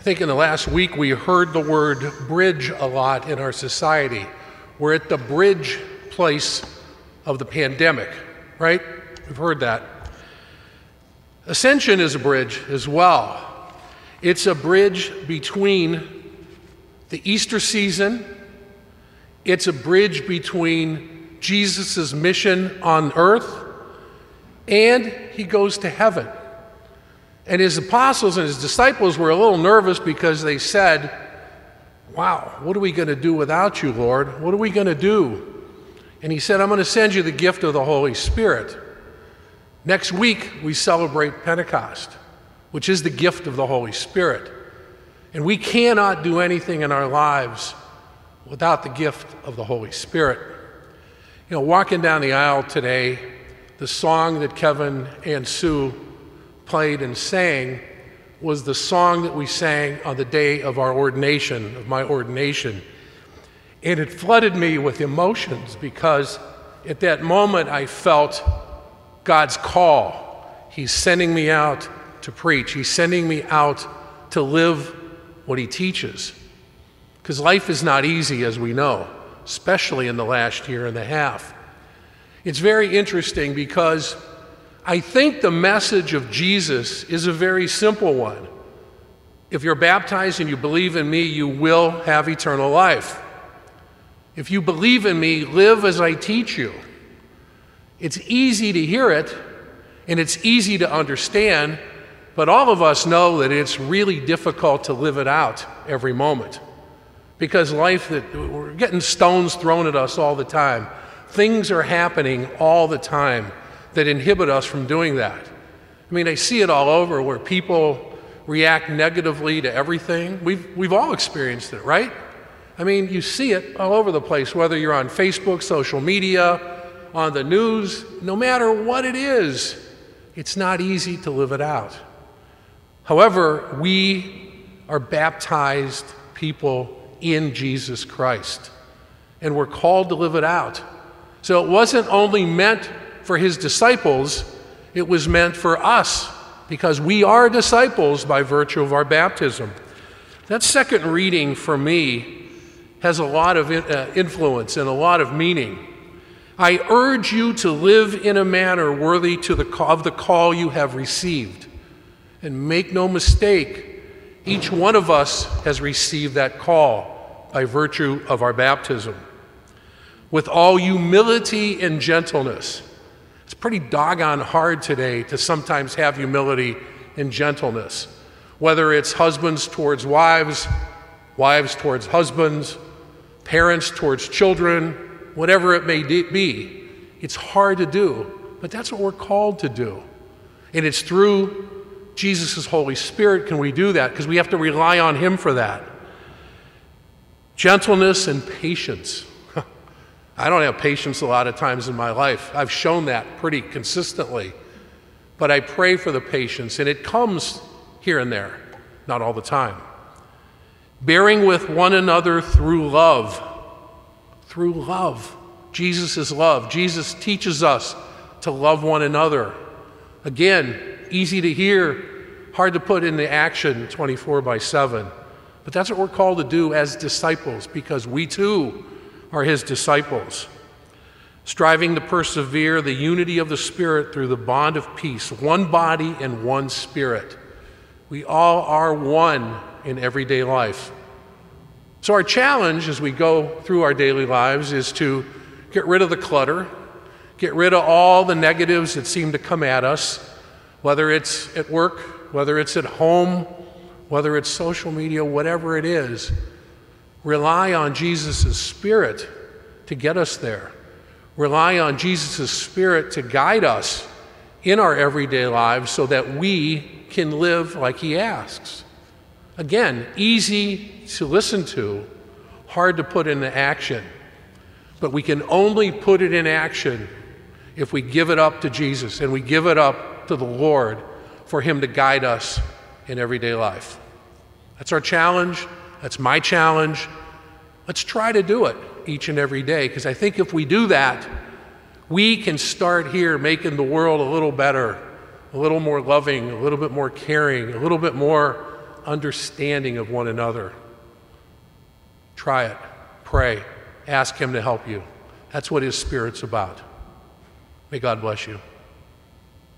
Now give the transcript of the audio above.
I think in the last week we heard the word bridge a lot in our society. We're at the bridge place of the pandemic, right? We've heard that. Ascension is a bridge as well. It's a bridge between the Easter season, it's a bridge between Jesus' mission on earth, and he goes to heaven. And his apostles and his disciples were a little nervous because they said, Wow, what are we going to do without you, Lord? What are we going to do? And he said, I'm going to send you the gift of the Holy Spirit. Next week, we celebrate Pentecost, which is the gift of the Holy Spirit. And we cannot do anything in our lives without the gift of the Holy Spirit. You know, walking down the aisle today, the song that Kevin and Sue played and sang was the song that we sang on the day of our ordination, of my ordination. And it flooded me with emotions because at that moment I felt God's call. He's sending me out to preach, He's sending me out to live what He teaches. Because life is not easy, as we know, especially in the last year and a half. It's very interesting because I think the message of Jesus is a very simple one. If you're baptized and you believe in me, you will have eternal life. If you believe in me, live as I teach you. It's easy to hear it and it's easy to understand, but all of us know that it's really difficult to live it out every moment. Because life that we're getting stones thrown at us all the time. Things are happening all the time that inhibit us from doing that. I mean, I see it all over where people react negatively to everything. We've, we've all experienced it, right? I mean, you see it all over the place, whether you're on Facebook, social media, on the news, no matter what it is, it's not easy to live it out. However, we are baptized people in Jesus Christ, and we're called to live it out. So it wasn't only meant for his disciples, it was meant for us because we are disciples by virtue of our baptism. That second reading for me has a lot of uh, influence and a lot of meaning. I urge you to live in a manner worthy to the, of the call you have received. And make no mistake, each one of us has received that call by virtue of our baptism. With all humility and gentleness, it's pretty doggone hard today to sometimes have humility and gentleness, whether it's husbands towards wives, wives towards husbands, parents towards children, whatever it may be. It's hard to do, but that's what we're called to do. And it's through Jesus' Holy Spirit can we do that because we have to rely on Him for that. Gentleness and patience. I don't have patience a lot of times in my life. I've shown that pretty consistently. But I pray for the patience, and it comes here and there, not all the time. Bearing with one another through love. Through love. Jesus is love. Jesus teaches us to love one another. Again, easy to hear, hard to put into action 24 by 7. But that's what we're called to do as disciples because we too are his disciples, striving to persevere the unity of the Spirit through the bond of peace, one body and one spirit. We all are one in everyday life. So, our challenge as we go through our daily lives is to get rid of the clutter, get rid of all the negatives that seem to come at us, whether it's at work, whether it's at home, whether it's social media, whatever it is Rely on Jesus' Spirit to get us there. Rely on Jesus' Spirit to guide us in our everyday lives so that we can live like He asks. Again, easy to listen to, hard to put into action. But we can only put it in action if we give it up to Jesus and we give it up to the Lord for Him to guide us in everyday life. That's our challenge. That's my challenge. Let's try to do it each and every day because I think if we do that, we can start here making the world a little better, a little more loving, a little bit more caring, a little bit more understanding of one another. Try it. Pray. Ask Him to help you. That's what His Spirit's about. May God bless you.